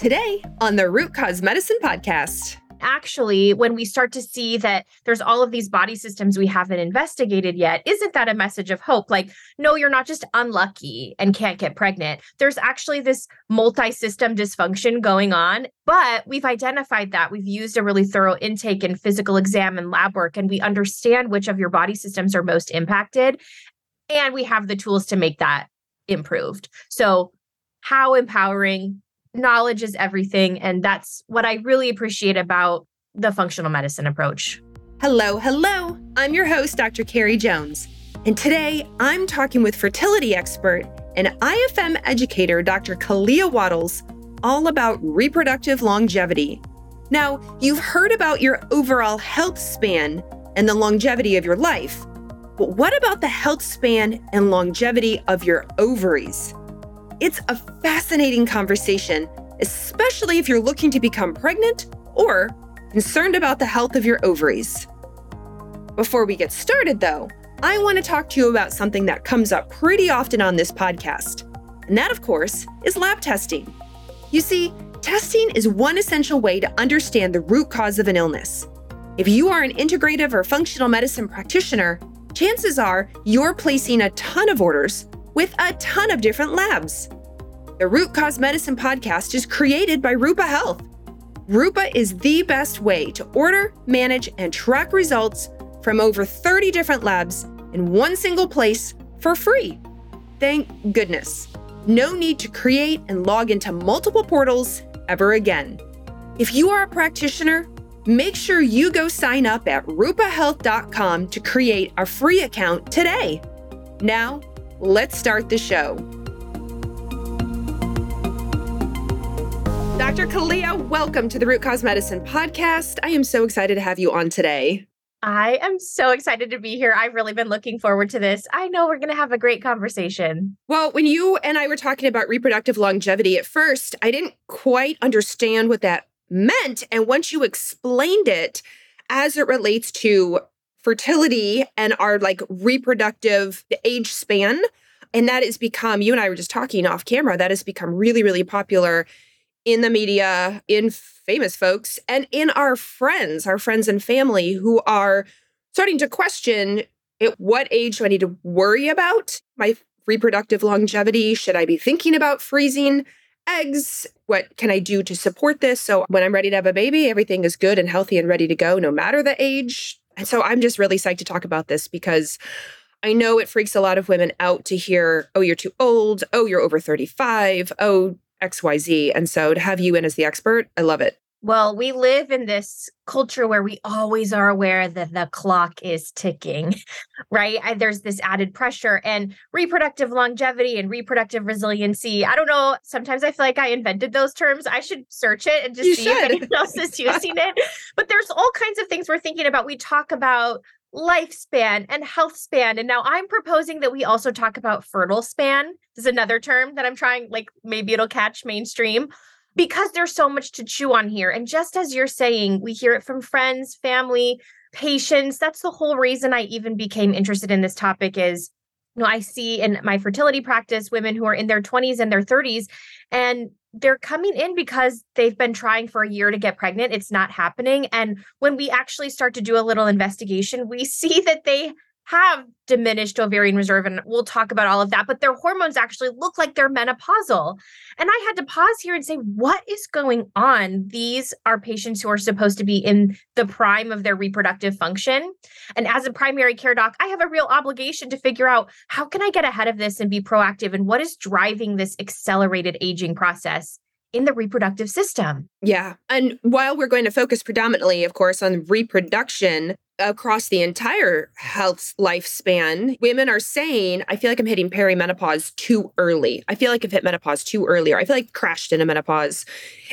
Today on the Root Cause Medicine Podcast actually, when we start to see that there's all of these body systems we haven't investigated yet, isn't that a message of hope? Like, no, you're not just unlucky and can't get pregnant. There's actually this multi system dysfunction going on, but we've identified that. We've used a really thorough intake and physical exam and lab work, and we understand which of your body systems are most impacted. And we have the tools to make that improved. So, how empowering knowledge is everything. And that's what I really appreciate about the functional medicine approach. Hello, hello. I'm your host, Dr. Carrie Jones. And today I'm talking with fertility expert and IFM educator, Dr. Kalea Wattles, all about reproductive longevity. Now, you've heard about your overall health span and the longevity of your life, but what about the health span and longevity of your ovaries? It's a fascinating conversation, especially if you're looking to become pregnant or concerned about the health of your ovaries. Before we get started, though, I want to talk to you about something that comes up pretty often on this podcast. And that, of course, is lab testing. You see, testing is one essential way to understand the root cause of an illness. If you are an integrative or functional medicine practitioner, chances are you're placing a ton of orders with a ton of different labs. The Root Cause Medicine podcast is created by Rupa Health. Rupa is the best way to order, manage, and track results from over 30 different labs in one single place for free. Thank goodness. No need to create and log into multiple portals ever again. If you are a practitioner, make sure you go sign up at rupahealth.com to create a free account today. Now, let's start the show. Dr. Kalea, welcome to the Root Cause Medicine podcast. I am so excited to have you on today. I am so excited to be here. I've really been looking forward to this. I know we're going to have a great conversation. Well, when you and I were talking about reproductive longevity at first, I didn't quite understand what that meant. And once you explained it as it relates to fertility and our like reproductive age span. And that has become, you and I were just talking off camera, that has become really, really popular in the media, in famous folks, and in our friends, our friends and family who are starting to question at what age do I need to worry about my reproductive longevity? Should I be thinking about freezing eggs? What can I do to support this? So when I'm ready to have a baby, everything is good and healthy and ready to go, no matter the age. And so I'm just really psyched to talk about this because I know it freaks a lot of women out to hear, oh, you're too old. Oh, you're over 35. Oh, XYZ. And so to have you in as the expert, I love it. Well, we live in this culture where we always are aware that the clock is ticking, right? I, there's this added pressure and reproductive longevity and reproductive resiliency. I don't know. Sometimes I feel like I invented those terms. I should search it and just you see should. if anyone else is using it. But there's all kinds of things we're thinking about. We talk about lifespan and health span. And now I'm proposing that we also talk about fertile span. This is another term that I'm trying, like maybe it'll catch mainstream because there's so much to chew on here. And just as you're saying, we hear it from friends, family, patients. That's the whole reason I even became interested in this topic is you know, I see in my fertility practice women who are in their 20s and their 30s and they're coming in because they've been trying for a year to get pregnant. It's not happening. And when we actually start to do a little investigation, we see that they have diminished ovarian reserve and we'll talk about all of that but their hormones actually look like they're menopausal and i had to pause here and say what is going on these are patients who are supposed to be in the prime of their reproductive function and as a primary care doc i have a real obligation to figure out how can i get ahead of this and be proactive and what is driving this accelerated aging process in the reproductive system. Yeah. And while we're going to focus predominantly, of course, on reproduction, across the entire health lifespan, women are saying, I feel like I'm hitting perimenopause too early. I feel like I've hit menopause too early, or I feel like crashed into menopause.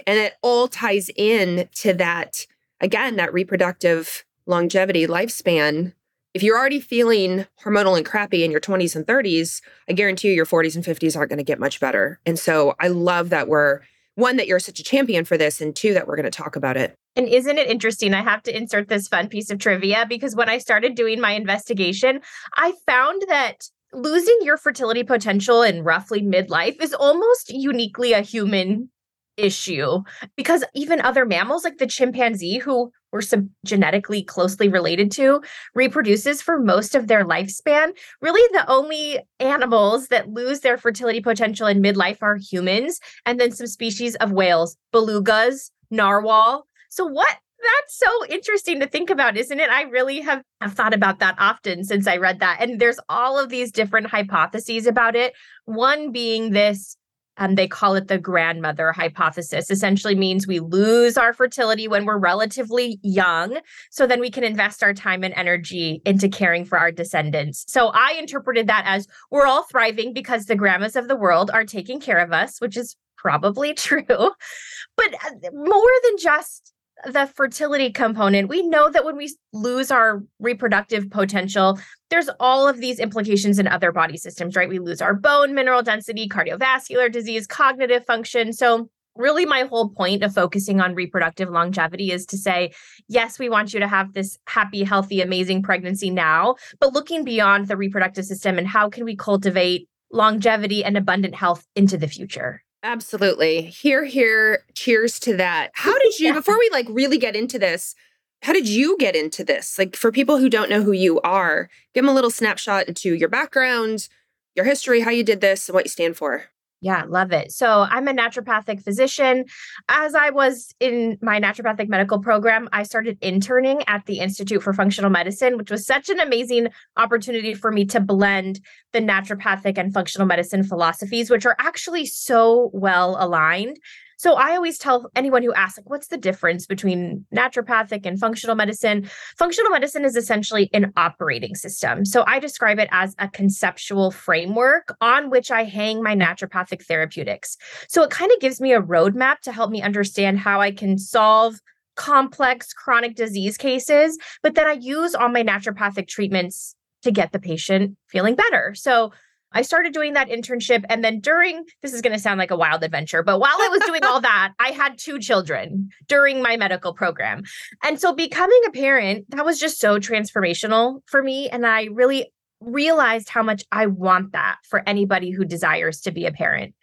And it all ties in to that, again, that reproductive longevity lifespan. If you're already feeling hormonal and crappy in your 20s and 30s, I guarantee you your 40s and 50s aren't going to get much better. And so I love that we're one, that you're such a champion for this, and two, that we're going to talk about it. And isn't it interesting? I have to insert this fun piece of trivia because when I started doing my investigation, I found that losing your fertility potential in roughly midlife is almost uniquely a human issue because even other mammals like the chimpanzee who we're some genetically closely related to reproduces for most of their lifespan really the only animals that lose their fertility potential in midlife are humans and then some species of whales belugas narwhal so what that's so interesting to think about, isn't it? I really have, have thought about that often since I read that. And there's all of these different hypotheses about it. One being this um, they call it the grandmother hypothesis essentially means we lose our fertility when we're relatively young so then we can invest our time and energy into caring for our descendants so i interpreted that as we're all thriving because the grandmas of the world are taking care of us which is probably true but uh, more than just the fertility component, we know that when we lose our reproductive potential, there's all of these implications in other body systems, right? We lose our bone mineral density, cardiovascular disease, cognitive function. So, really, my whole point of focusing on reproductive longevity is to say, yes, we want you to have this happy, healthy, amazing pregnancy now, but looking beyond the reproductive system and how can we cultivate longevity and abundant health into the future? Absolutely. Hear, hear, cheers to that. How did you, yeah. before we like really get into this, how did you get into this? Like for people who don't know who you are, give them a little snapshot into your background, your history, how you did this, and what you stand for. Yeah, love it. So I'm a naturopathic physician. As I was in my naturopathic medical program, I started interning at the Institute for Functional Medicine, which was such an amazing opportunity for me to blend the naturopathic and functional medicine philosophies, which are actually so well aligned. So I always tell anyone who asks, like, what's the difference between naturopathic and functional medicine? Functional medicine is essentially an operating system. So I describe it as a conceptual framework on which I hang my naturopathic therapeutics. So it kind of gives me a roadmap to help me understand how I can solve complex chronic disease cases, but then I use all my naturopathic treatments to get the patient feeling better. So I started doing that internship. And then during, this is going to sound like a wild adventure, but while I was doing all that, I had two children during my medical program. And so becoming a parent, that was just so transformational for me. And I really realized how much I want that for anybody who desires to be a parent.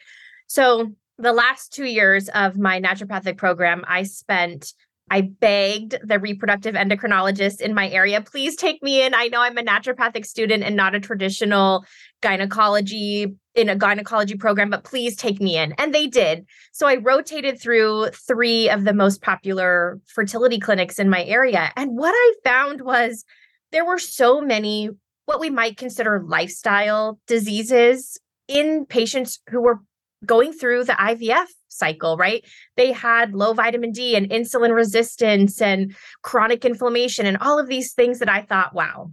So the last two years of my naturopathic program, I spent I begged the reproductive endocrinologist in my area, please take me in. I know I'm a naturopathic student and not a traditional gynecology in a gynecology program, but please take me in. And they did. So I rotated through three of the most popular fertility clinics in my area. And what I found was there were so many what we might consider lifestyle diseases in patients who were going through the IVF cycle, right? They had low vitamin D and insulin resistance and chronic inflammation and all of these things that I thought, wow,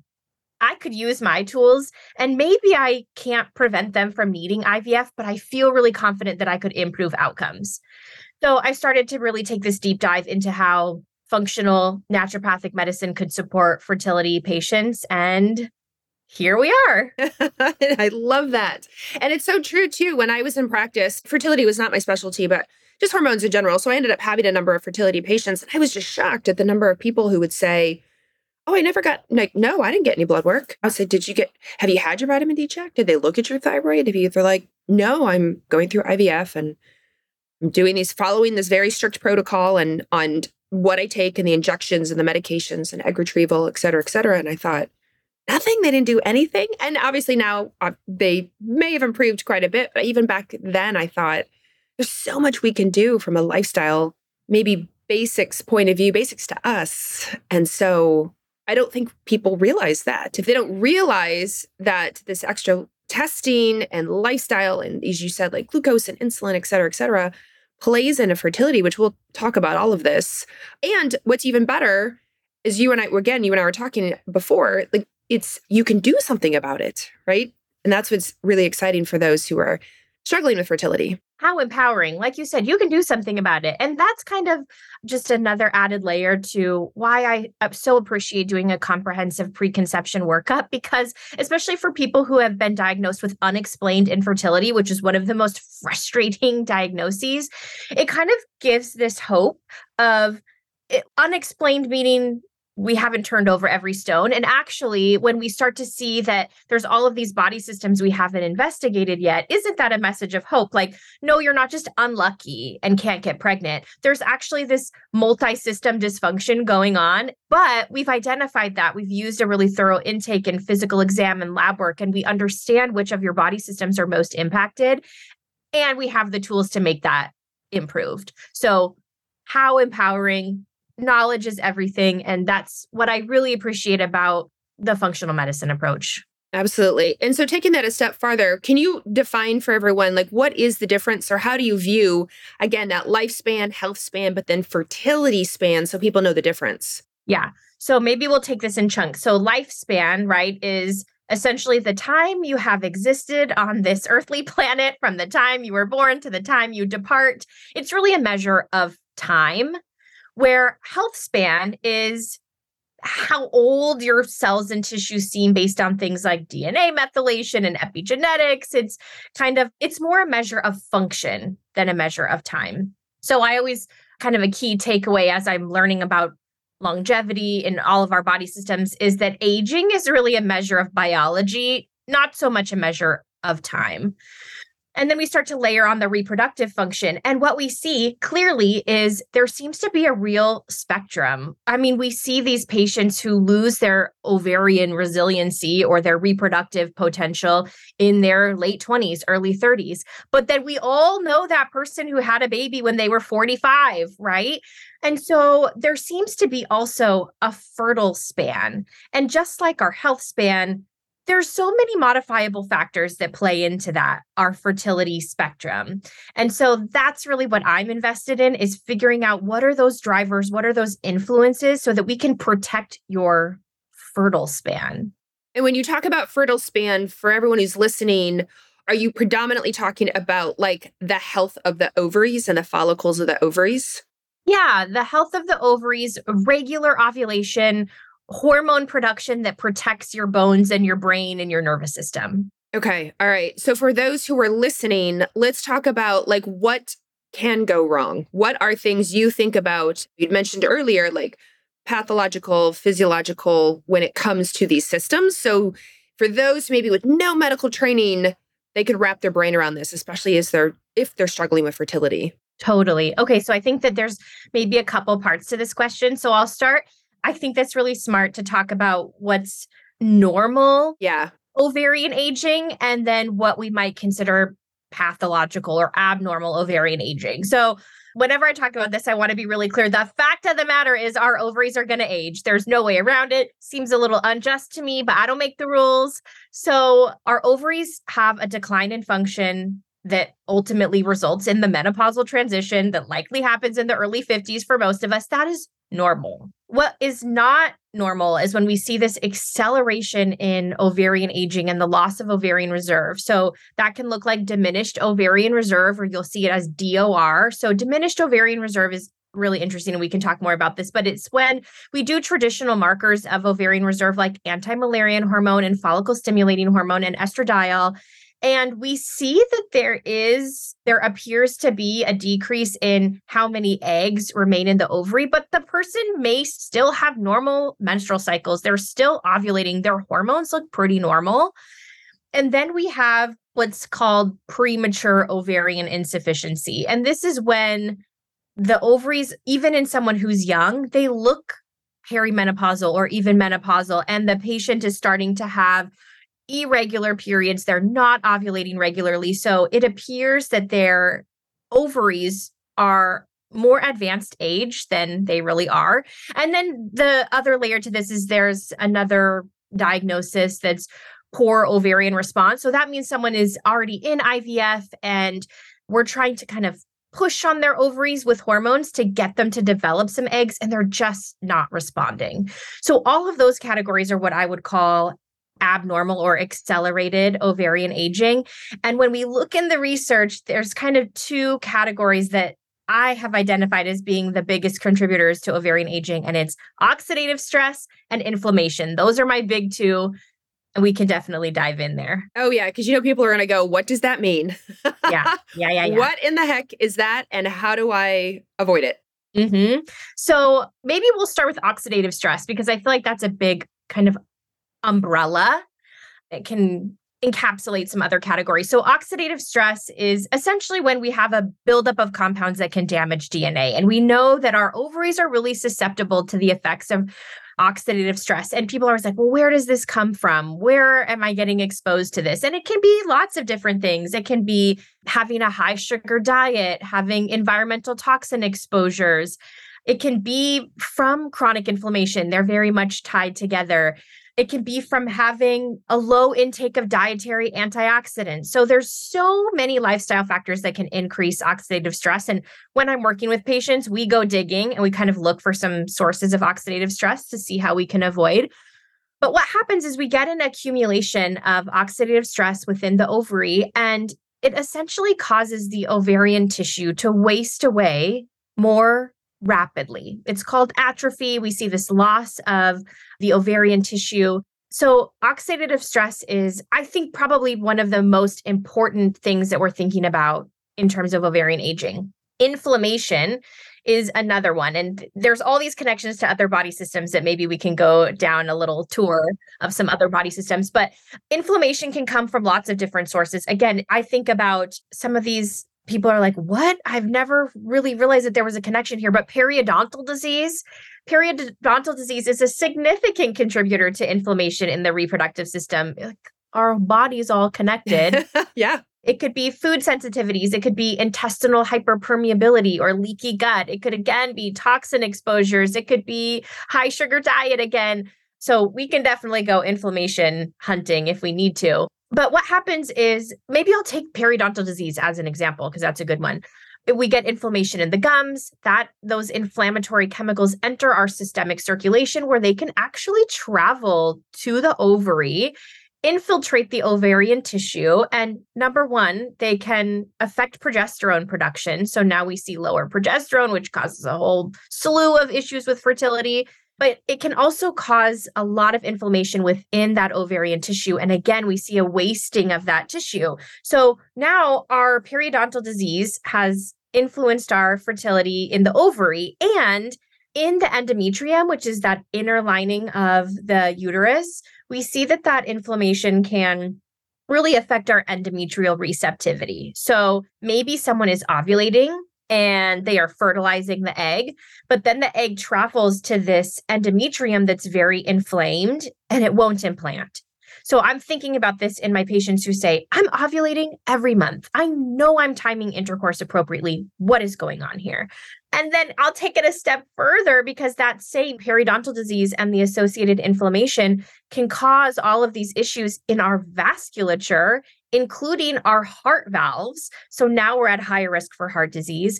I could use my tools and maybe I can't prevent them from needing IVF, but I feel really confident that I could improve outcomes. So I started to really take this deep dive into how functional naturopathic medicine could support fertility patients and here we are. I love that. And it's so true too. When I was in practice, fertility was not my specialty, but just hormones in general. So I ended up having a number of fertility patients. And I was just shocked at the number of people who would say, Oh, I never got like, no, I didn't get any blood work. I said, Did you get have you had your vitamin D checked? Did they look at your thyroid? If you they're like, No, I'm going through IVF and I'm doing these following this very strict protocol and on what I take and the injections and the medications and egg retrieval, et cetera, et cetera. And I thought, nothing. They didn't do anything. And obviously now uh, they may have improved quite a bit. But even back then, I thought there's so much we can do from a lifestyle, maybe basics point of view, basics to us. And so I don't think people realize that. If they don't realize that this extra testing and lifestyle, and as you said, like glucose and insulin, et cetera, et cetera, plays into fertility, which we'll talk about all of this. And what's even better is you and I, again, you and I were talking before, like it's you can do something about it, right? And that's what's really exciting for those who are struggling with fertility. How empowering. Like you said, you can do something about it. And that's kind of just another added layer to why I uh, so appreciate doing a comprehensive preconception workup because, especially for people who have been diagnosed with unexplained infertility, which is one of the most frustrating diagnoses, it kind of gives this hope of it, unexplained meaning we haven't turned over every stone. And actually, when we start to see that there's all of these body systems we haven't investigated yet, isn't that a message of hope? Like, no, you're not just unlucky and can't get pregnant. There's actually this multi system dysfunction going on, but we've identified that. We've used a really thorough intake and physical exam and lab work, and we understand which of your body systems are most impacted. And we have the tools to make that improved. So, how empowering knowledge is everything. And that's what I really appreciate about the functional medicine approach. Absolutely. And so taking that a step farther, can you define for everyone like what is the difference or how do you view again that lifespan, health span, but then fertility span so people know the difference? Yeah. So maybe we'll take this in chunks. So lifespan, right, is essentially the time you have existed on this earthly planet from the time you were born to the time you depart. It's really a measure of time where health span is how old your cells and tissues seem based on things like DNA methylation and epigenetics. It's kind of it's more a measure of function than a measure of time. So I always kind of a key takeaway as I'm learning about longevity in all of our body systems is that aging is really a measure of biology, not so much a measure of time. And then we start to layer on the reproductive function. And what we see clearly is there seems to be a real spectrum. I mean, we see these patients who lose their ovarian resiliency or their reproductive potential in their late 20s, early 30s. But then we all know that person who had a baby when they were 45, right? And so there seems to be also a fertile span. And just like our health span, there's so many modifiable factors that play into that our fertility spectrum. And so that's really what i'm invested in is figuring out what are those drivers what are those influences so that we can protect your fertile span. And when you talk about fertile span for everyone who's listening are you predominantly talking about like the health of the ovaries and the follicles of the ovaries? Yeah the health of the ovaries regular ovulation hormone production that protects your bones and your brain and your nervous system. Okay. All right. So for those who are listening, let's talk about like what can go wrong. What are things you think about? You'd mentioned earlier, like pathological, physiological when it comes to these systems. So for those maybe with no medical training, they could wrap their brain around this, especially as they're if they're struggling with fertility. Totally. Okay, so I think that there's maybe a couple parts to this question. So I'll start I think that's really smart to talk about what's normal. Yeah. Ovarian aging and then what we might consider pathological or abnormal ovarian aging. So, whenever I talk about this, I want to be really clear. The fact of the matter is, our ovaries are going to age. There's no way around it. Seems a little unjust to me, but I don't make the rules. So, our ovaries have a decline in function that ultimately results in the menopausal transition that likely happens in the early 50s for most of us. That is normal. What is not normal is when we see this acceleration in ovarian aging and the loss of ovarian reserve. So that can look like diminished ovarian reserve, or you'll see it as DOR. So diminished ovarian reserve is really interesting and we can talk more about this but it's when we do traditional markers of ovarian reserve like anti-Müllerian hormone and follicle stimulating hormone and estradiol and we see that there is, there appears to be a decrease in how many eggs remain in the ovary, but the person may still have normal menstrual cycles. They're still ovulating. Their hormones look pretty normal. And then we have what's called premature ovarian insufficiency. And this is when the ovaries, even in someone who's young, they look perimenopausal or even menopausal, and the patient is starting to have irregular periods. They're not ovulating regularly. So it appears that their ovaries are more advanced age than they really are. And then the other layer to this is there's another diagnosis that's poor ovarian response. So that means someone is already in IVF and we're trying to kind of push on their ovaries with hormones to get them to develop some eggs and they're just not responding. So all of those categories are what I would call abnormal or accelerated ovarian aging. And when we look in the research, there's kind of two categories that I have identified as being the biggest contributors to ovarian aging, and it's oxidative stress and inflammation. Those are my big two. And we can definitely dive in there. Oh, yeah. Because you know, people are going to go, What does that mean? yeah. Yeah. Yeah. Yeah. What in the heck is that? And how do I avoid it? Mm-hmm. So maybe we'll start with oxidative stress because I feel like that's a big kind of umbrella. It can encapsulate some other categories. So, oxidative stress is essentially when we have a buildup of compounds that can damage DNA. And we know that our ovaries are really susceptible to the effects of oxidative stress. And people are always like, well, where does this come from? Where am I getting exposed to this? And it can be lots of different things. It can be having a high sugar diet, having environmental toxin exposures. It can be from chronic inflammation. They're very much tied together. It can be from having a low intake of dietary antioxidants. So there's so many lifestyle factors that can increase oxidative stress. And when I'm working with patients, we go digging and we kind of look for some sources of oxidative stress to see how we can avoid. But what happens is we get an accumulation of oxidative stress within the ovary, and it essentially causes the ovarian tissue to waste away more rapidly. It's called atrophy. We see this loss of the ovarian tissue. So, oxidative stress is, I think, probably one of the most important things that we're thinking about in terms of ovarian aging. Inflammation is another one. And there's all these connections to other body systems that maybe we can go down a little tour of some other body systems. But inflammation can come from lots of different sources. Again, I think about some of these people are like, what? I've never really realized that there was a connection here. But periodontal disease, periodontal disease is a significant contributor to inflammation in the reproductive system. Our body's all connected. yeah. It could be food sensitivities. It could be intestinal hyperpermeability or leaky gut. It could again be toxin exposures. It could be high sugar diet again. So we can definitely go inflammation hunting if we need to. But what happens is maybe I'll take periodontal disease as an example because that's a good one. We get inflammation in the gums, that those inflammatory chemicals enter our systemic circulation where they can actually travel to the ovary, infiltrate the ovarian tissue. And number one, they can affect progesterone production. So now we see lower progesterone, which causes a whole slew of issues with fertility but it can also cause a lot of inflammation within that ovarian tissue. And again, we see a wasting of that tissue. So now our periodontal disease has influenced our fertility in the ovary and in the endometrium, which is that inner lining of the uterus, we see that that inflammation can really affect our endometrial receptivity. So maybe someone is ovulating and they are fertilizing the egg. But then the egg travels to this endometrium that's very inflamed and it won't implant. So I'm thinking about this in my patients who say, I'm ovulating every month. I know I'm timing intercourse appropriately. What is going on here? And then I'll take it a step further because that same periodontal disease and the associated inflammation can cause all of these issues in our vasculature, including our heart valves. So now we're at higher risk for heart disease.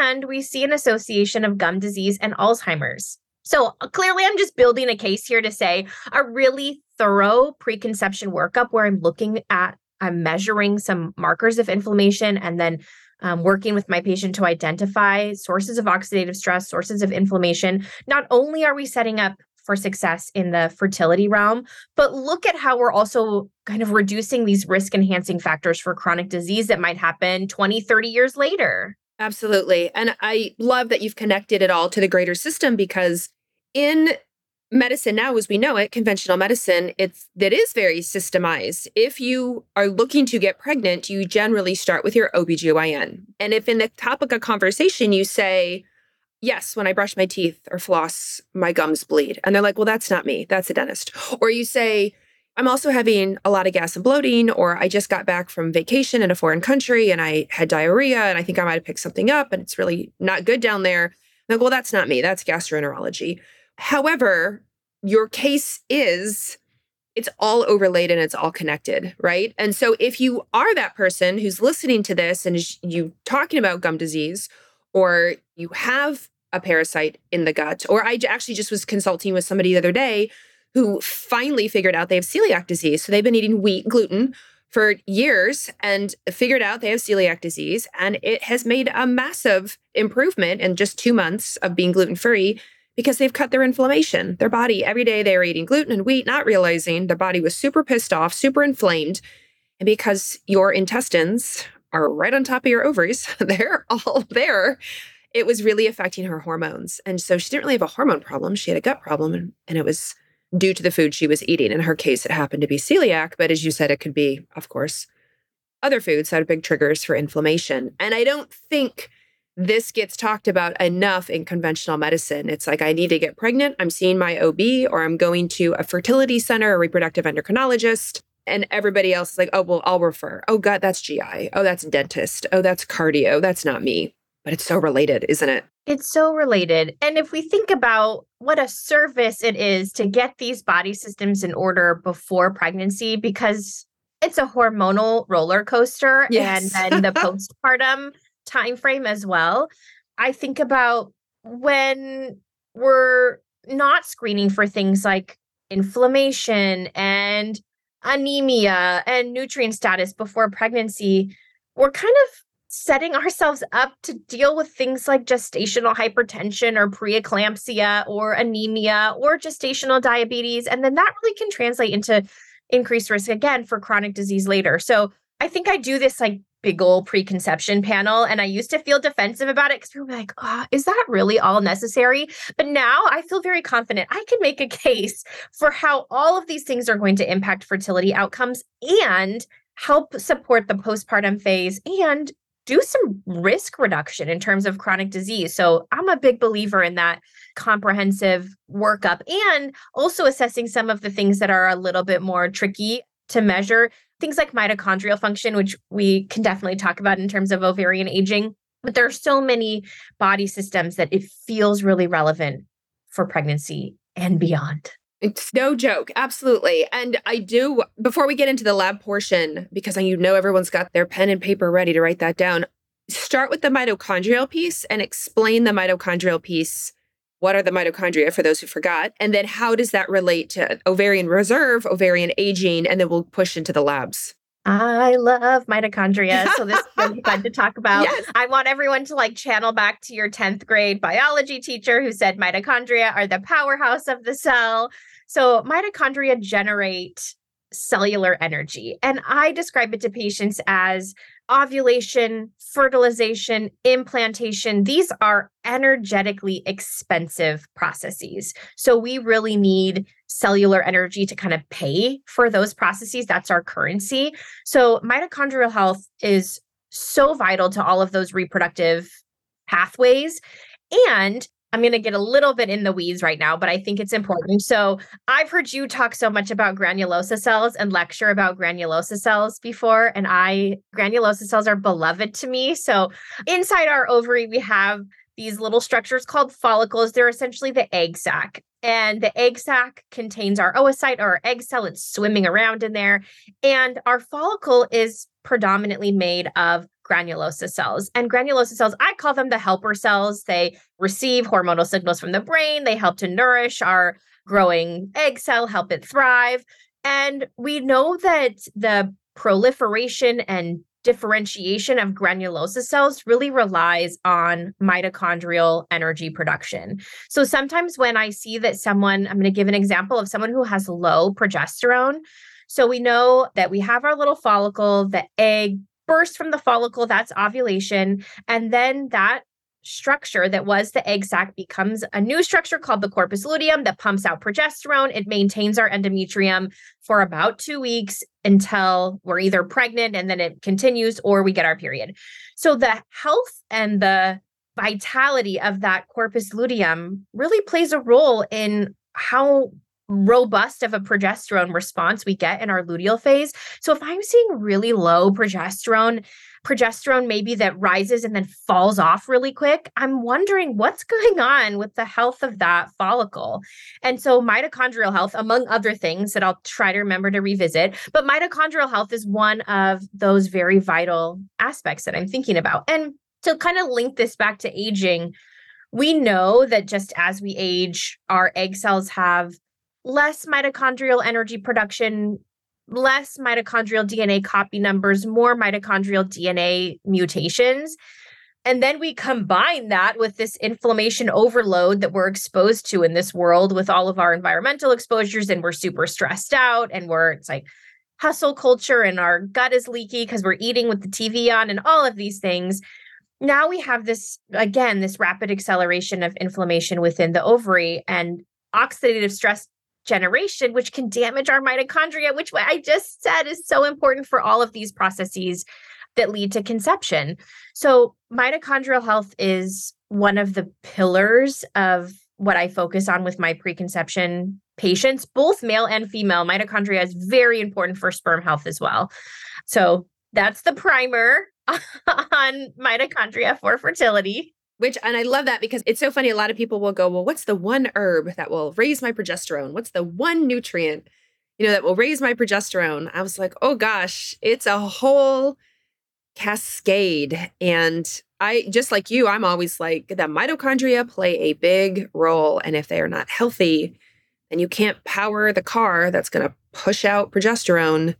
And we see an association of gum disease and Alzheimer's. So uh, clearly, I'm just building a case here to say a really thorough preconception workup where I'm looking at, I'm measuring some markers of inflammation and then um, working with my patient to identify sources of oxidative stress, sources of inflammation. Not only are we setting up for success in the fertility realm, but look at how we're also kind of reducing these risk enhancing factors for chronic disease that might happen 20, 30 years later. Absolutely. And I love that you've connected it all to the greater system because in medicine now as we know it conventional medicine it's that is very systemized. If you are looking to get pregnant you generally start with your obgyn and if in the topic of conversation you say yes when i brush my teeth or floss my gums bleed. And they're like well that's not me that's a dentist. Or you say i'm also having a lot of gas and bloating or i just got back from vacation in a foreign country and i had diarrhea and i think i might have picked something up and it's really not good down there. Like well that's not me that's gastroenterology However, your case is it's all overlaid and it's all connected, right? And so if you are that person who's listening to this and you talking about gum disease or you have a parasite in the gut or I actually just was consulting with somebody the other day who finally figured out they have celiac disease. So they've been eating wheat gluten for years and figured out they have celiac disease and it has made a massive improvement in just 2 months of being gluten free because they've cut their inflammation. Their body, every day they were eating gluten and wheat, not realizing their body was super pissed off, super inflamed. And because your intestines are right on top of your ovaries, they're all there. it was really affecting her hormones. And so she didn't really have a hormone problem. She had a gut problem, and, and it was due to the food she was eating. In her case, it happened to be celiac, but as you said, it could be, of course, other foods that are big triggers for inflammation. And I don't think this gets talked about enough in conventional medicine. It's like, I need to get pregnant, I'm seeing my OB, or I'm going to a fertility center, a reproductive endocrinologist. And everybody else is like, oh, well, I'll refer. Oh, God, that's GI. Oh, that's dentist. Oh, that's cardio. That's not me. But it's so related, isn't it? It's so related. And if we think about what a service it is to get these body systems in order before pregnancy, because it's a hormonal roller coaster yes. and then the postpartum time frame as well. I think about when we're not screening for things like inflammation and anemia and nutrient status before pregnancy, we're kind of setting ourselves up to deal with things like gestational hypertension or preeclampsia or anemia or gestational diabetes. And then that really can translate into increased risk again for chronic disease later. So I think I do this like big old preconception panel. And I used to feel defensive about it because we were like, oh, is that really all necessary? But now I feel very confident I can make a case for how all of these things are going to impact fertility outcomes and help support the postpartum phase and do some risk reduction in terms of chronic disease. So I'm a big believer in that comprehensive workup and also assessing some of the things that are a little bit more tricky to measure things like mitochondrial function, which we can definitely talk about in terms of ovarian aging. But there are so many body systems that it feels really relevant for pregnancy and beyond. It's no joke. Absolutely. And I do, before we get into the lab portion, because you know everyone's got their pen and paper ready to write that down, start with the mitochondrial piece and explain the mitochondrial piece what are the mitochondria for those who forgot? And then how does that relate to ovarian reserve, ovarian aging? And then we'll push into the labs. I love mitochondria. So this is fun to talk about. Yes. I want everyone to like channel back to your 10th grade biology teacher who said mitochondria are the powerhouse of the cell. So mitochondria generate cellular energy. And I describe it to patients as ovulation, fertilization, implantation, these are energetically expensive processes. So we really need cellular energy to kind of pay for those processes. That's our currency. So mitochondrial health is so vital to all of those reproductive pathways. And I'm going to get a little bit in the weeds right now, but I think it's important. So, I've heard you talk so much about granulosa cells and lecture about granulosa cells before, and I granulosa cells are beloved to me. So, inside our ovary, we have these little structures called follicles. They're essentially the egg sac. And the egg sac contains our oocyte or our egg cell. It's swimming around in there. And our follicle is predominantly made of granulosa cells. And granulosa cells, I call them the helper cells. They receive hormonal signals from the brain, they help to nourish our growing egg cell, help it thrive. And we know that the proliferation and differentiation of granulosa cells really relies on mitochondrial energy production. So sometimes when I see that someone, I'm going to give an example of someone who has low progesterone. So we know that we have our little follicle, the egg burst from the follicle, that's ovulation. And then that structure that was the egg sac becomes a new structure called the corpus luteum that pumps out progesterone. It maintains our endometrium for about two weeks until we're either pregnant and then it continues or we get our period. So the health and the vitality of that corpus luteum really plays a role in how robust of a progesterone response we get in our luteal phase. So if I'm seeing really low progesterone, progesterone maybe that rises and then falls off really quick, I'm wondering what's going on with the health of that follicle. And so mitochondrial health among other things that I'll try to remember to revisit, but mitochondrial health is one of those very vital aspects that I'm thinking about. And to kind of link this back to aging, we know that just as we age, our egg cells have less mitochondrial energy production, less mitochondrial DNA copy numbers, more mitochondrial DNA mutations. And then we combine that with this inflammation overload that we're exposed to in this world with all of our environmental exposures, and we're super stressed out, and we're, it's like, hustle culture and our gut is leaky because we're eating with the TV on and all of these things. now we have this, again, this rapid acceleration of inflammation within the ovary and oxidative stress generation, which can damage our mitochondria, which I just said is so important for all of these processes that lead to conception. So, mitochondrial health is one of the pillars of what I focus on with my preconception patients, both male and female. Mitochondria is very important for sperm health as well. So, that's the primer on mitochondria for fertility. Which, and I love that because it's so funny. A lot of people will go, Well, what's the one herb that will raise my progesterone? What's the one nutrient, you know, that will raise my progesterone? I was like, Oh gosh, it's a whole cascade. And I, just like you, I'm always like, the mitochondria play a big role. And if they are not healthy, then you can't power the car that's going to push out progesterone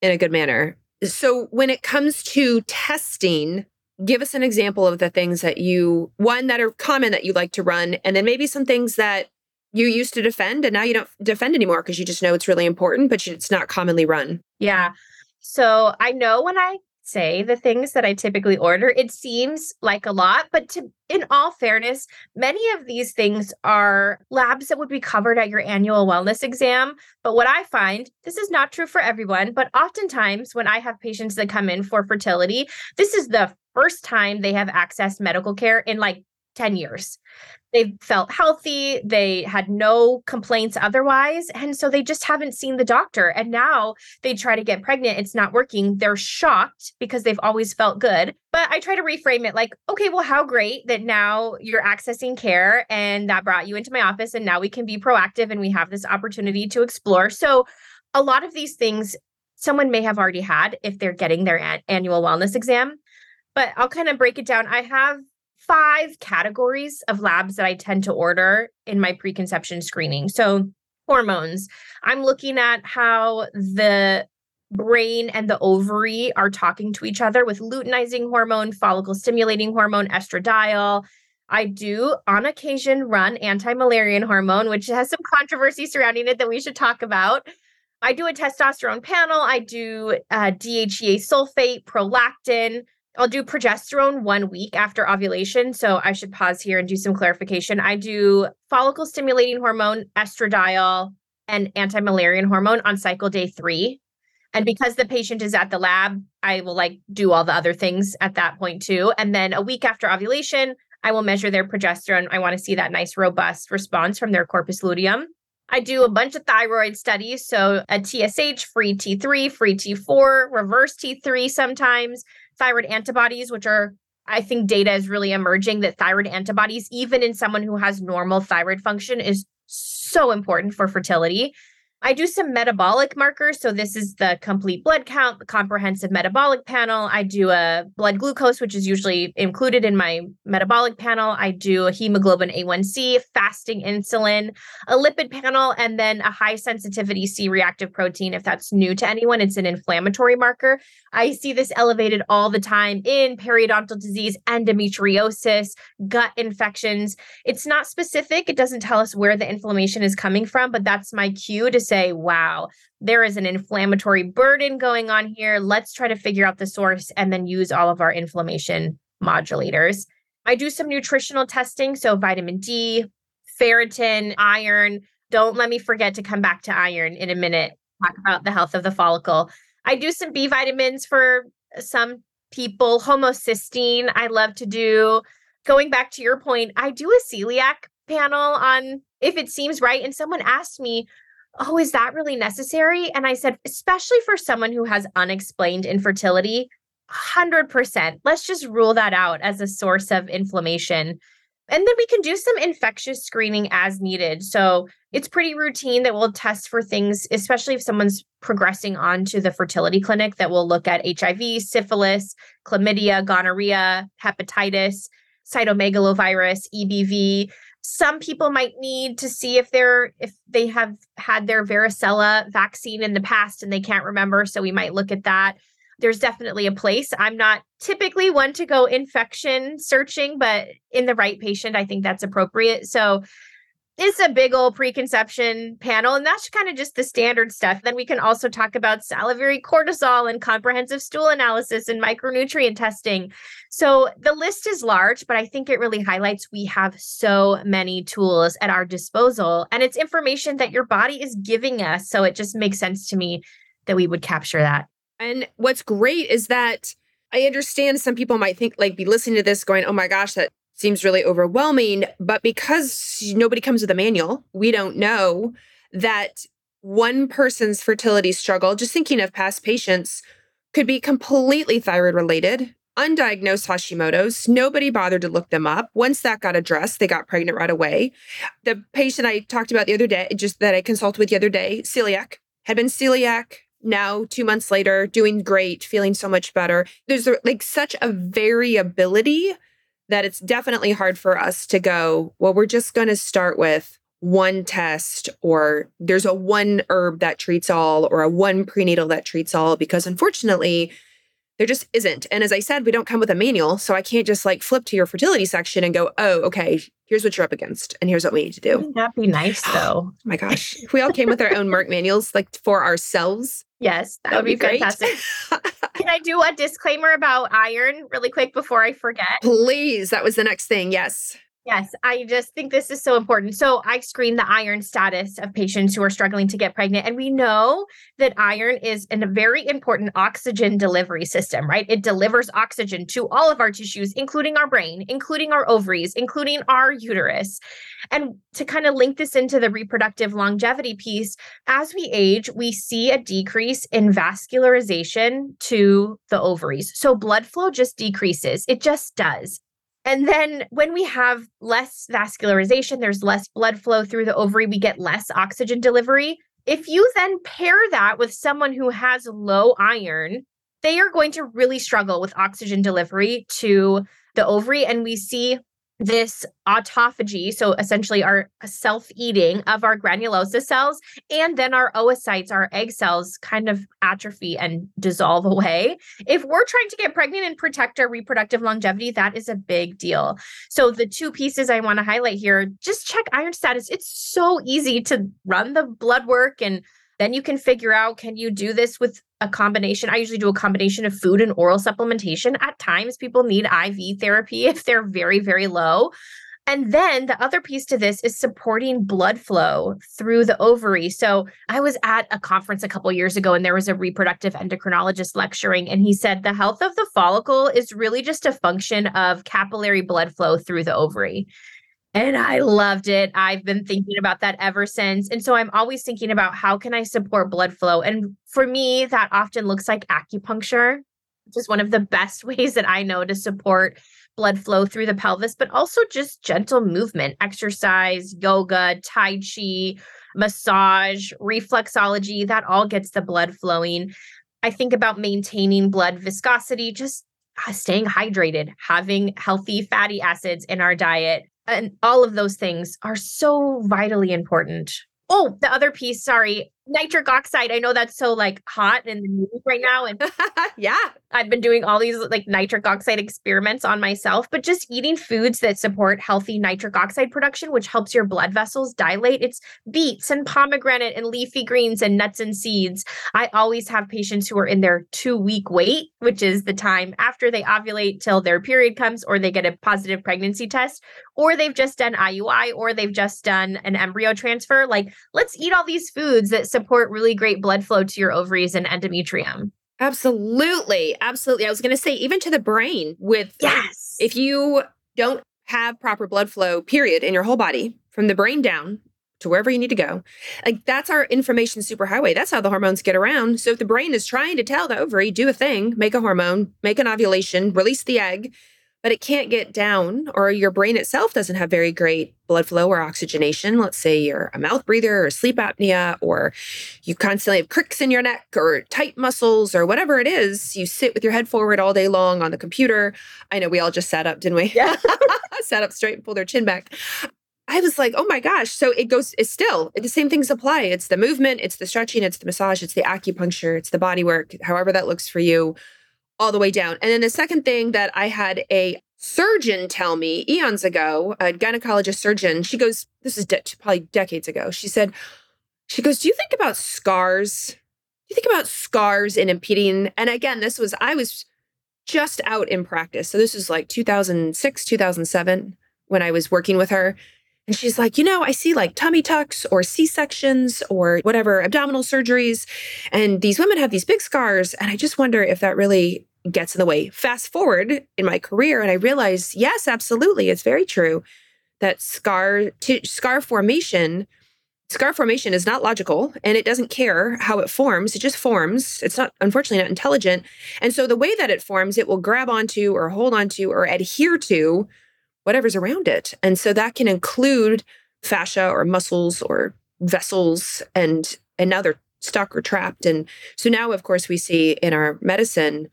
in a good manner. So, when it comes to testing, give us an example of the things that you, one that are common that you like to run, and then maybe some things that you used to defend and now you don't defend anymore because you just know it's really important, but it's not commonly run. Yeah. So, I know when I say the things that I typically order. It seems like a lot, but to in all fairness, many of these things are labs that would be covered at your annual wellness exam. But what I find, this is not true for everyone, but oftentimes when I have patients that come in for fertility, this is the first time they have accessed medical care in like 10 years. They felt healthy they had no complaints otherwise and so they just haven't seen the doctor and now they try to get pregnant it's not working they're shocked because they've always felt good but i try to reframe it like okay well how great that now you're accessing care and that brought you into my office and now we can be proactive and we have this opportunity to explore. So a lot of these things someone may have already had if they're getting their an- annual wellness exam but I'll kind of break it down. I have five categories of labs that I tend to order in my preconception screening. So, hormones, I'm looking at how the brain and the ovary are talking to each other with luteinizing hormone, follicle stimulating hormone, estradiol. I do on occasion run anti Müllerian hormone, which has some controversy surrounding it that we should talk about. I do a testosterone panel. I do uh, DHEA sulfate, prolactin, I'll do progesterone one week after ovulation. So I should pause here and do some clarification. I do follicle stimulating hormone, estradiol, and anti Müllerian hormone on cycle day three. And because the patient is at the lab, I will like do all the other things at that point too. And then a week after ovulation, I will measure their progesterone. I want to see that nice, robust response from their corpus luteum. I do a bunch of thyroid studies. So a TSH, free T3, free T4, reverse T3 sometimes, thyroid antibodies, which are, I think data is really emerging that thyroid antibodies, even in someone who has normal thyroid function, is so important for fertility. I do some metabolic markers. So, this is the complete blood count, the comprehensive metabolic panel. I do a blood glucose, which is usually included in my metabolic panel. I do a hemoglobin A1C, fasting insulin, a lipid panel, and then a high sensitivity C reactive protein. If that's new to anyone, it's an inflammatory marker. I see this elevated all the time in periodontal disease, endometriosis, gut infections. It's not specific, it doesn't tell us where the inflammation is coming from, but that's my cue to say, wow, there is an inflammatory burden going on here. Let's try to figure out the source and then use all of our inflammation modulators. I do some nutritional testing, so vitamin D, ferritin, iron. Don't let me forget to come back to iron in a minute, talk about the health of the follicle. I do some B vitamins for some people, homocysteine, I love to do. Going back to your point, I do a celiac panel on if it seems right. And someone asked me, Oh, is that really necessary? And I said, especially for someone who has unexplained infertility, 100%. Let's just rule that out as a source of inflammation. And then we can do some infectious screening as needed. So it's pretty routine that we'll test for things, especially if someone's progressing on to the fertility clinic, that we'll look at HIV, syphilis, chlamydia, gonorrhea, hepatitis, cytomegalovirus, EBV some people might need to see if they're if they have had their varicella vaccine in the past and they can't remember so we might look at that. There's definitely a place. I'm not typically one to go infection searching but in the right patient i think that's appropriate. So is a big old preconception panel, and that's kind of just the standard stuff. Then we can also talk about salivary cortisol and comprehensive stool analysis and micronutrient testing. So the list is large, but I think it really highlights we have so many tools at our disposal, and it's information that your body is giving us. So it just makes sense to me that we would capture that. And what's great is that I understand some people might think, like, be listening to this going, oh my gosh, that seems really overwhelming. But because nobody comes with a manual, we don't know that one person's fertility struggle, just thinking of past patients, could be completely thyroid related, undiagnosed Hashimoto's. Nobody bothered to look them up. Once that got addressed, they got pregnant right away. The patient I talked about the other day, just that I consulted with the other day, celiac, had been celiac. Now, two months later, doing great, feeling so much better. There's like such a variability that it's definitely hard for us to go, well, we're just going to start with one test or there's a one herb that treats all or a one prenatal that treats all because unfortunately there just isn't. And as I said, we don't come with a manual. So I can't just like flip to your fertility section and go, oh, okay, here's what you're up against. And here's what we need to do. Wouldn't that be nice oh though? oh my gosh. If we all came with our own Merck manuals, like for ourselves. Yes, that would be, be fantastic. Can I do a disclaimer about iron really quick before I forget? Please. That was the next thing. Yes. Yes, I just think this is so important. So, I screen the iron status of patients who are struggling to get pregnant. And we know that iron is a very important oxygen delivery system, right? It delivers oxygen to all of our tissues, including our brain, including our ovaries, including our uterus. And to kind of link this into the reproductive longevity piece, as we age, we see a decrease in vascularization to the ovaries. So, blood flow just decreases, it just does. And then when we have less vascularization, there's less blood flow through the ovary, we get less oxygen delivery. If you then pair that with someone who has low iron, they are going to really struggle with oxygen delivery to the ovary. And we see this autophagy, so essentially our self-eating of our granulosa cells, and then our oocytes, our egg cells, kind of atrophy and dissolve away. If we're trying to get pregnant and protect our reproductive longevity, that is a big deal. So the two pieces I want to highlight here, just check iron status. It's so easy to run the blood work and then you can figure out can you do this with a combination? I usually do a combination of food and oral supplementation. At times, people need IV therapy if they're very, very low. And then the other piece to this is supporting blood flow through the ovary. So I was at a conference a couple years ago and there was a reproductive endocrinologist lecturing and he said the health of the follicle is really just a function of capillary blood flow through the ovary. And I loved it. I've been thinking about that ever since. And so I'm always thinking about how can I support blood flow? And for me, that often looks like acupuncture, which is one of the best ways that I know to support blood flow through the pelvis, but also just gentle movement, exercise, yoga, tai chi, massage, reflexology, that all gets the blood flowing. I think about maintaining blood viscosity, just uh, staying hydrated, having healthy fatty acids in our diet, and all of those things are so vitally important. Oh, the other piece, sorry, nitric oxide. I know that's so like hot in the news right now. And yeah, I've been doing all these like nitric oxide experiments on myself, but just eating foods that support healthy nitric oxide production, which helps your blood vessels dilate. It's beets and pomegranate and leafy greens and nuts and seeds. I always have patients who are in their two week wait, which is the time after they ovulate till their period comes or they get a positive pregnancy test, or they've just done IUI or they've just done an embryo transfer. Like, let's eat all these foods that support really great blood flow to your ovaries and endometrium. Absolutely. Absolutely. I was going to say, even to the brain, with yes, if you don't have proper blood flow, period, in your whole body from the brain down to wherever you need to go, like that's our information superhighway. That's how the hormones get around. So if the brain is trying to tell the ovary, do a thing, make a hormone, make an ovulation, release the egg, but it can't get down, or your brain itself doesn't have very great blood flow or oxygenation. Let's say you're a mouth breather or sleep apnea, or you constantly have cricks in your neck or tight muscles or whatever it is. You sit with your head forward all day long on the computer. I know we all just sat up, didn't we? Yeah. sat up straight and pulled our chin back. I was like, oh my gosh. So it goes, it's still the same things apply. It's the movement, it's the stretching, it's the massage, it's the acupuncture, it's the body work, however that looks for you all the way down. And then the second thing that I had a surgeon tell me eons ago, a gynecologist surgeon. She goes, This is de- probably decades ago. She said, She goes, Do you think about scars? Do you think about scars in impeding? And again, this was, I was just out in practice. So this was like 2006, 2007 when I was working with her. And she's like, you know, I see like tummy tucks or C sections or whatever, abdominal surgeries. And these women have these big scars. And I just wonder if that really gets in the way. Fast forward in my career, and I realize, yes, absolutely. It's very true that scar, t- scar formation. Scar formation is not logical and it doesn't care how it forms. It just forms. It's not, unfortunately, not intelligent. And so the way that it forms, it will grab onto or hold onto or adhere to whatever's around it. And so that can include fascia or muscles or vessels and and now they're stuck or trapped. And so now of course we see in our medicine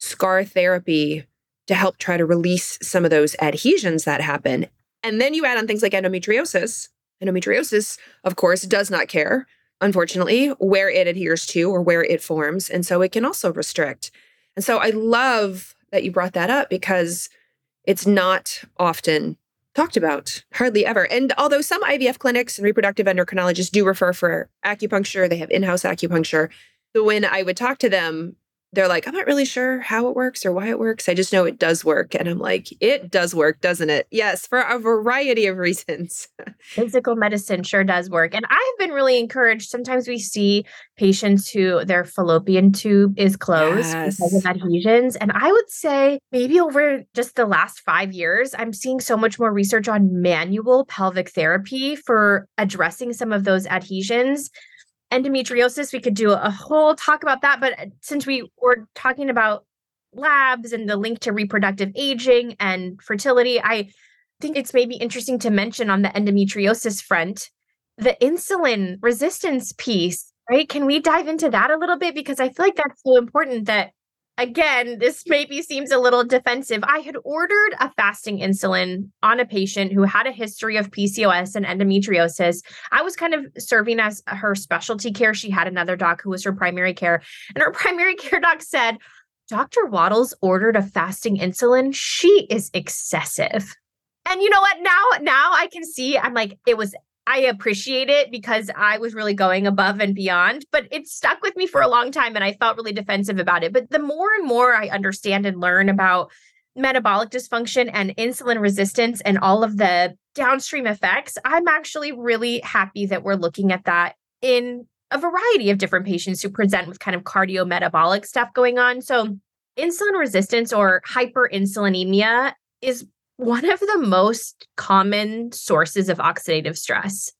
scar therapy to help try to release some of those adhesions that happen. And then you add on things like endometriosis. Endometriosis, of course, does not care, unfortunately, where it adheres to or where it forms. And so it can also restrict. And so I love that you brought that up because it's not often talked about, hardly ever. And although some IVF clinics and reproductive endocrinologists do refer for acupuncture, they have in house acupuncture. So when I would talk to them, they're like, I'm not really sure how it works or why it works. I just know it does work. And I'm like, it does work, doesn't it? Yes, for a variety of reasons. Physical medicine sure does work. And I've been really encouraged. Sometimes we see patients who their fallopian tube is closed yes. because of adhesions. And I would say maybe over just the last five years, I'm seeing so much more research on manual pelvic therapy for addressing some of those adhesions endometriosis, we could do a whole talk about that. But since we were talking about labs and the link to reproductive aging and fertility, I think it's maybe interesting to mention on the endometriosis front the insulin resistance piece, right? Can we dive into that a little bit? Because I feel like that's so important that again, this maybe seems a little defensive. I had ordered a fasting insulin on a patient who had a history of PCOS and endometriosis. I was kind of serving as her specialty care. She had another doc who was her primary care, and her primary care doc said, Dr. Wattles ordered a fasting insulin. She is excessive. And you know what? Now, now I can see I'm like, it was I appreciate it because I was really going above and beyond, but it stuck with me for a long time and I felt really defensive about it. But the more and more I understand and learn about metabolic dysfunction and insulin resistance and all of the downstream effects, I'm actually really happy that we're looking at that in a variety of different patients who present with kind of cardiometabolic stuff going on. So, insulin resistance or hyperinsulinemia is one of the most common sources of oxidative stress.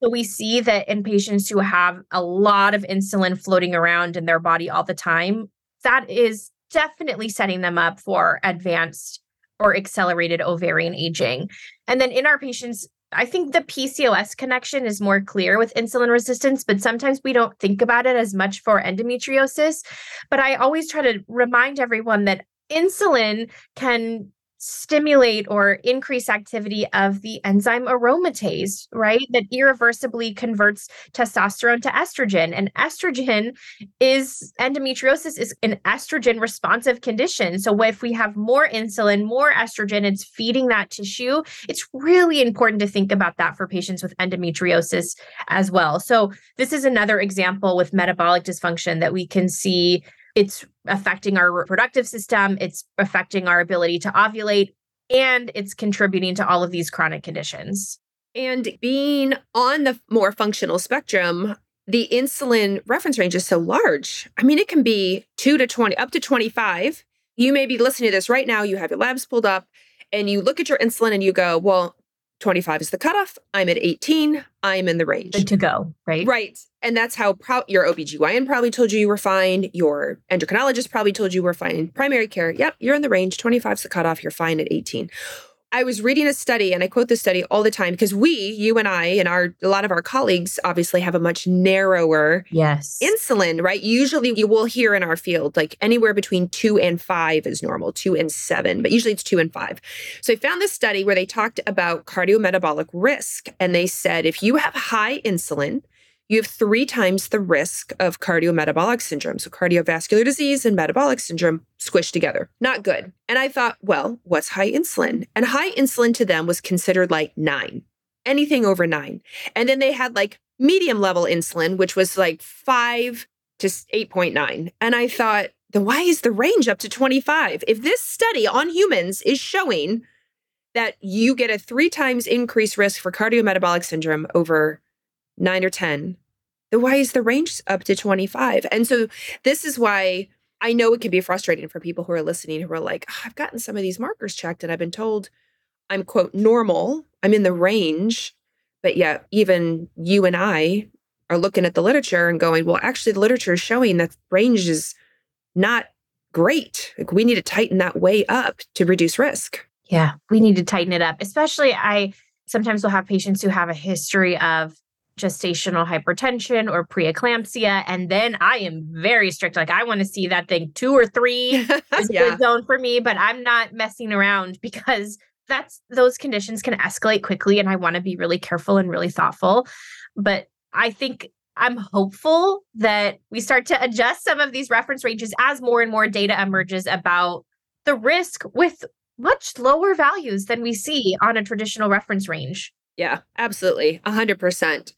So we see that in patients who have a lot of insulin floating around in their body all the time, that is definitely setting them up for advanced or accelerated ovarian aging. And then in our patients, I think the PCOS connection is more clear with insulin resistance, but sometimes we don't think about it as much for endometriosis. But I always try to remind everyone that insulin can stimulate or increase activity of the enzyme aromatase, right? That irreversibly converts testosterone to estrogen. And estrogen is endometriosis is an estrogen responsive condition. So if we have more insulin, more estrogen, it's feeding that tissue. It's really important to think about that for patients with endometriosis as well. So this is another example with metabolic dysfunction that we can see it's affecting our reproductive system, it's affecting our ability to ovulate, and it's contributing to all of these chronic conditions. And being on the more functional spectrum, the insulin reference range is so large. I mean, it can be 2 to 20, up to 25. You may be listening to this right now, you have your labs pulled up, and you look at your insulin and you go, well, 25 is the cutoff. I'm at 18. I'm in the range. Good to go, right? Right. And that's how pro- your OBGYN probably told you you were fine. Your endocrinologist probably told you we're fine. Primary care, yep, you're in the range. 25 is the cutoff. You're fine at 18. I was reading a study, and I quote this study all the time because we, you and I, and our a lot of our colleagues obviously have a much narrower yes insulin, right? Usually you will hear in our field like anywhere between two and five is normal, two and seven, but usually it's two and five. So I found this study where they talked about cardiometabolic risk, and they said if you have high insulin, you have three times the risk of cardiometabolic syndrome. So, cardiovascular disease and metabolic syndrome squished together. Not good. And I thought, well, what's high insulin? And high insulin to them was considered like nine, anything over nine. And then they had like medium level insulin, which was like five to 8.9. And I thought, then why is the range up to 25? If this study on humans is showing that you get a three times increased risk for cardiometabolic syndrome over nine or 10, then why is the range up to 25? And so this is why I know it can be frustrating for people who are listening who are like, oh, I've gotten some of these markers checked and I've been told I'm, quote, normal, I'm in the range. But yet, even you and I are looking at the literature and going, well, actually, the literature is showing that range is not great. Like we need to tighten that way up to reduce risk. Yeah, we need to tighten it up. Especially, I sometimes will have patients who have a history of gestational hypertension or preeclampsia. And then I am very strict. Like, I want to see that thing two or three is yeah. a good zone for me, but I'm not messing around because that's those conditions can escalate quickly. And I want to be really careful and really thoughtful. But I think I'm hopeful that we start to adjust some of these reference ranges as more and more data emerges about the risk with much lower values than we see on a traditional reference range. Yeah, absolutely. 100%.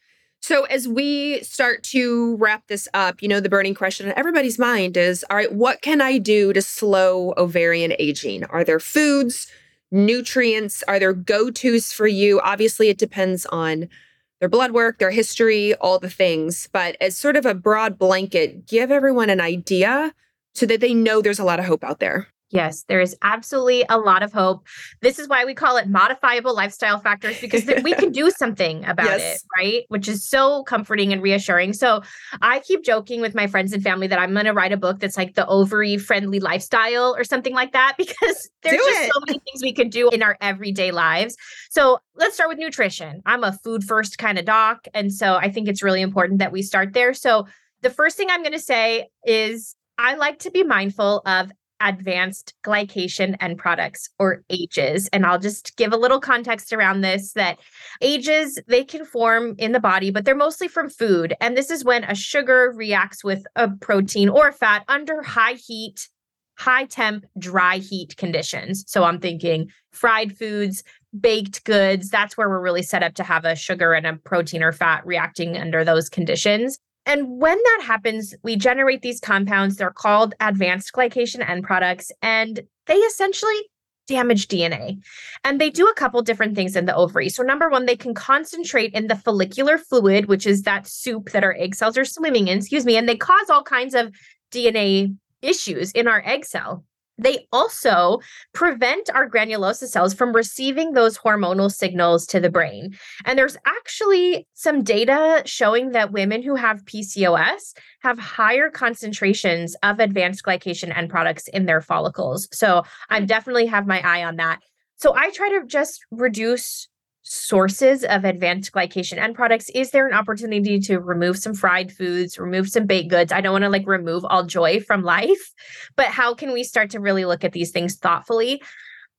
So, as we start to wrap this up, you know, the burning question on everybody's mind is all right, what can I do to slow ovarian aging? Are there foods, nutrients? Are there go tos for you? Obviously, it depends on their blood work, their history, all the things. But as sort of a broad blanket, give everyone an idea so that they know there's a lot of hope out there. Yes, there is absolutely a lot of hope. This is why we call it modifiable lifestyle factors because we can do something about yes. it, right? Which is so comforting and reassuring. So I keep joking with my friends and family that I'm going to write a book that's like the ovary friendly lifestyle or something like that because there's do just it. so many things we can do in our everyday lives. So let's start with nutrition. I'm a food first kind of doc. And so I think it's really important that we start there. So the first thing I'm going to say is I like to be mindful of advanced glycation end products or AGEs. And I'll just give a little context around this that AGEs, they can form in the body, but they're mostly from food. And this is when a sugar reacts with a protein or fat under high heat, high temp, dry heat conditions. So I'm thinking fried foods, baked goods. That's where we're really set up to have a sugar and a protein or fat reacting under those conditions. And when that happens, we generate these compounds. They're called advanced glycation end products, and they essentially damage DNA. And they do a couple different things in the ovary. So, number one, they can concentrate in the follicular fluid, which is that soup that our egg cells are swimming in, excuse me, and they cause all kinds of DNA issues in our egg cell. They also prevent our granulosa cells from receiving those hormonal signals to the brain. And there's actually some data showing that women who have PCOS have higher concentrations of advanced glycation end products in their follicles. So I hmm. definitely have my eye on that. So I try to just reduce sources of advanced glycation end products is there an opportunity to remove some fried foods remove some baked goods? I don't want to like remove all joy from life but how can we start to really look at these things thoughtfully?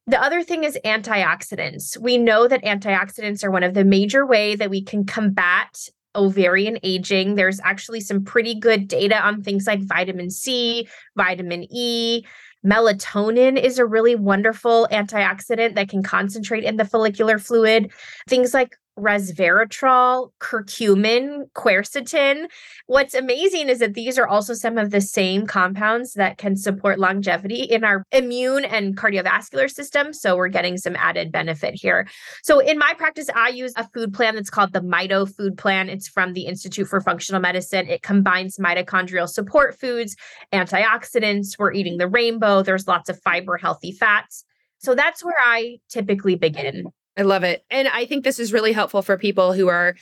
The other thing is antioxidants. We know that antioxidants are one of the major way that we can combat ovarian aging. There's actually some pretty good data on things like vitamin c vitamin e Melatonin is a really wonderful antioxidant that can concentrate in the follicular fluid. Things like resveratrol, curcumin, quercetin. What's amazing is that these are also some of the same compounds that can support longevity in our immune and cardiovascular system. So we're getting some added benefit here. So in my practice, I use a food plan that's called the Mito Food Plan. It's from the Institute for Functional Medicine. It combines mitochondrial support foods, antioxidants. We're eating the rainbow. There's lots of fiber, healthy fats. So that's where I typically begin. I love it. And I think this is really helpful for people who are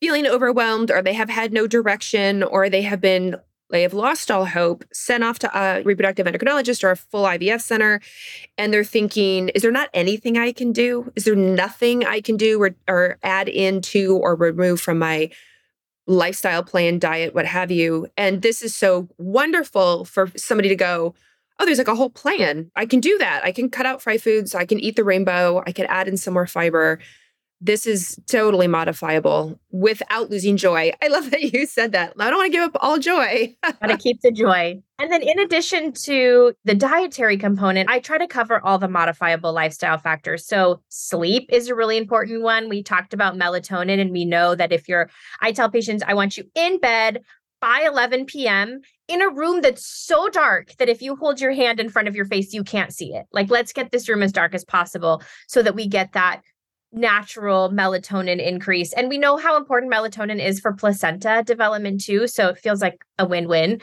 feeling overwhelmed or they have had no direction or they have been they have lost all hope, sent off to a reproductive endocrinologist or a full IVF center, and they're thinking, is there not anything I can do? Is there nothing I can do or, or add into or remove from my lifestyle plan, diet, what have you? And this is so wonderful for somebody to go, oh, there's like a whole plan. I can do that. I can cut out fried foods. I can eat the rainbow. I can add in some more fiber. this is totally modifiable without losing joy. I love that you said that. I don't want to give up all joy. Gotta keep the joy. And then, in addition to the dietary component, I try to cover all the modifiable lifestyle factors. So, sleep is a really important one. We talked about melatonin, and we know that if you're, I tell patients, I want you in bed by 11 p.m. in a room that's so dark that if you hold your hand in front of your face, you can't see it. Like, let's get this room as dark as possible so that we get that natural melatonin increase. And we know how important melatonin is for placenta development too. So it feels like a win win.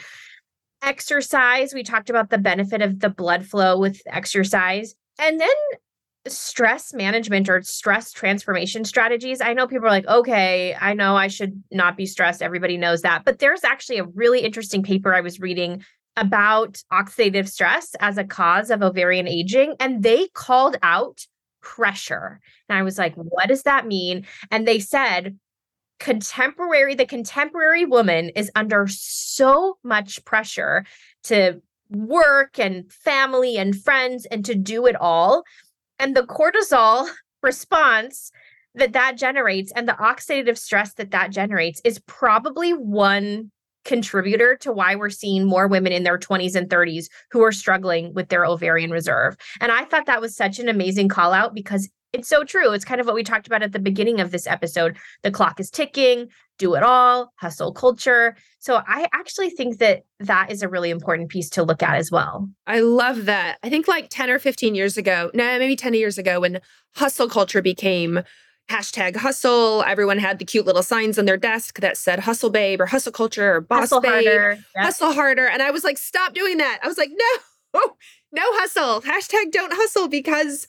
Exercise, we talked about the benefit of the blood flow with exercise. And then stress management or stress transformation strategies. I know people are like, okay, I know I should not be stressed. Everybody knows that. But there's actually a really interesting paper I was reading about oxidative stress as a cause of ovarian aging. And they called out pressure. And I was like, what does that mean? And they said, contemporary, the contemporary woman is under so much pressure to work and family and friends and to do it all. And the cortisol response that that generates and the oxidative stress that that generates is probably one contributor to why we're seeing more women in their 20s and 30s who are struggling with their ovarian reserve. And I thought that was such an amazing call out because it's so true. It's kind of what we talked about at the beginning of this episode. The clock is ticking, do it all, hustle culture. So I actually think that that is a really important piece to look at as well. I love that. I think like 10 or 15 years ago, no, maybe 10 years ago, when hustle culture became hashtag hustle. Everyone had the cute little signs on their desk that said hustle babe or hustle culture or boss hustle babe, harder. Yep. hustle harder. And I was like, stop doing that. I was like, no, no hustle. Hashtag don't hustle because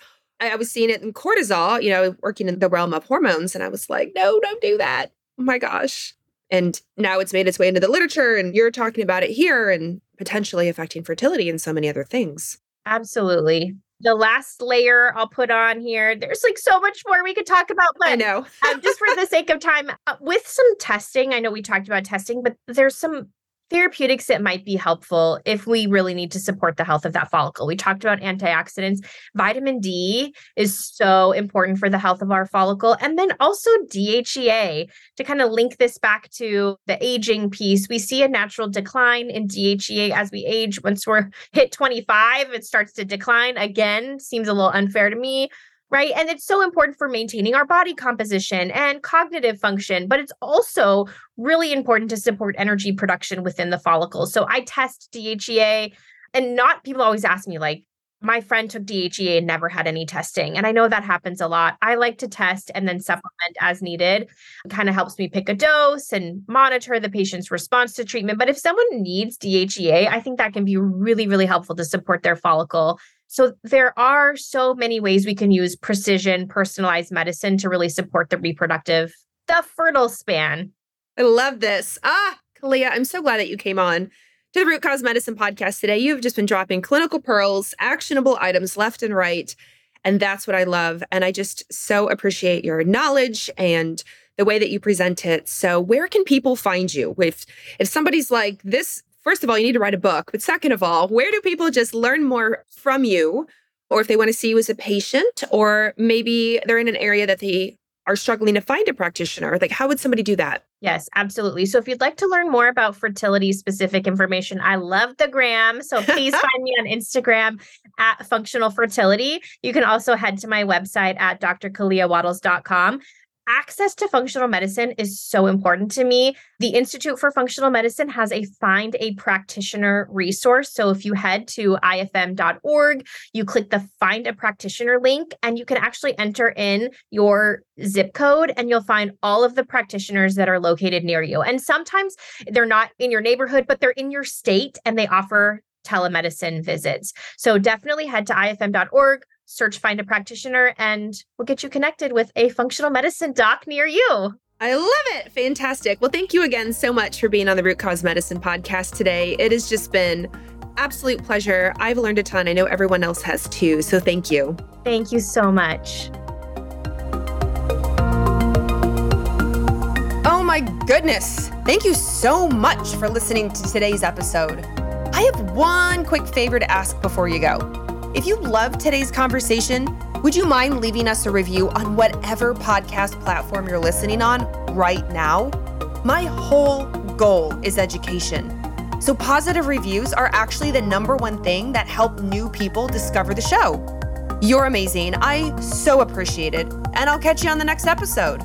I was seeing it in cortisol, you know, working in the realm of hormones. And I was like, no, don't do that. Oh my gosh. And now it's made its way into the literature and you're talking about it here and potentially affecting fertility and so many other things. Absolutely the last layer I'll put on here. There's like so much more we could talk about, but I know. um, just for the sake of time, uh, with some testing, I know we talked about testing, but there's some therapeutics that might be helpful if we really need to support the health of that follicle. We talked about antioxidants. Vitamin D is so important for the health of our follicle. And then also DHEA to kind of link this back to the aging piece. We see a natural decline in DHEA as we age. Once we're hit 25, it starts to decline again. Seems a little unfair to me right? And it's so important for maintaining our body composition and cognitive function, but it's also really important to support energy production within the follicles. So I test DHEA, and not people always ask me, like, my friend took DHEA and never had any testing. And I know that happens a lot. I like to test and then supplement as needed. It kind of helps me pick a dose and monitor the patient's response to treatment. But if someone needs DHEA, I think that can be really, really helpful to support their follicle so there are so many ways we can use precision personalized medicine to really support the reproductive, the fertile span. I love this. Ah, Kalea, I'm so glad that you came on to the Root Cause Medicine podcast today. You've just been dropping clinical pearls, actionable items left and right. And that's what I love. And I just so appreciate your knowledge and the way that you present it. So, where can people find you? If if somebody's like, this first of all, you need to write a book. But second of all, where do people just learn more from you? Or if they want to see you as a patient, or maybe they're in an area that they are struggling to find a practitioner, like how would somebody do that? Yes, absolutely. So if you'd like to learn more about fertility specific information, I love the gram. So please find me on Instagram at functional fertility. You can also head to my website at drkaleawattles.com access to functional medicine is so important to me. The Institute for Functional Medicine has a find a practitioner resource. So if you head to ifm.org, you click the find a practitioner link and you can actually enter in your zip code and you'll find all of the practitioners that are located near you. And sometimes they're not in your neighborhood, but they're in your state and they offer telemedicine visits. So definitely head to ifm.org, search find a practitioner and we'll get you connected with a functional medicine doc near you. I love it. Fantastic. Well, thank you again so much for being on the Root Cause Medicine podcast today. It has just been absolute pleasure. I've learned a ton. I know everyone else has too. So thank you. Thank you so much. Oh my goodness. Thank you so much for listening to today's episode. I have one quick favor to ask before you go. If you loved today's conversation, Would you mind leaving us a review on whatever podcast platform you're listening on right now? My whole goal is education. So, positive reviews are actually the number one thing that help new people discover the show. You're amazing. I so appreciate it. And I'll catch you on the next episode.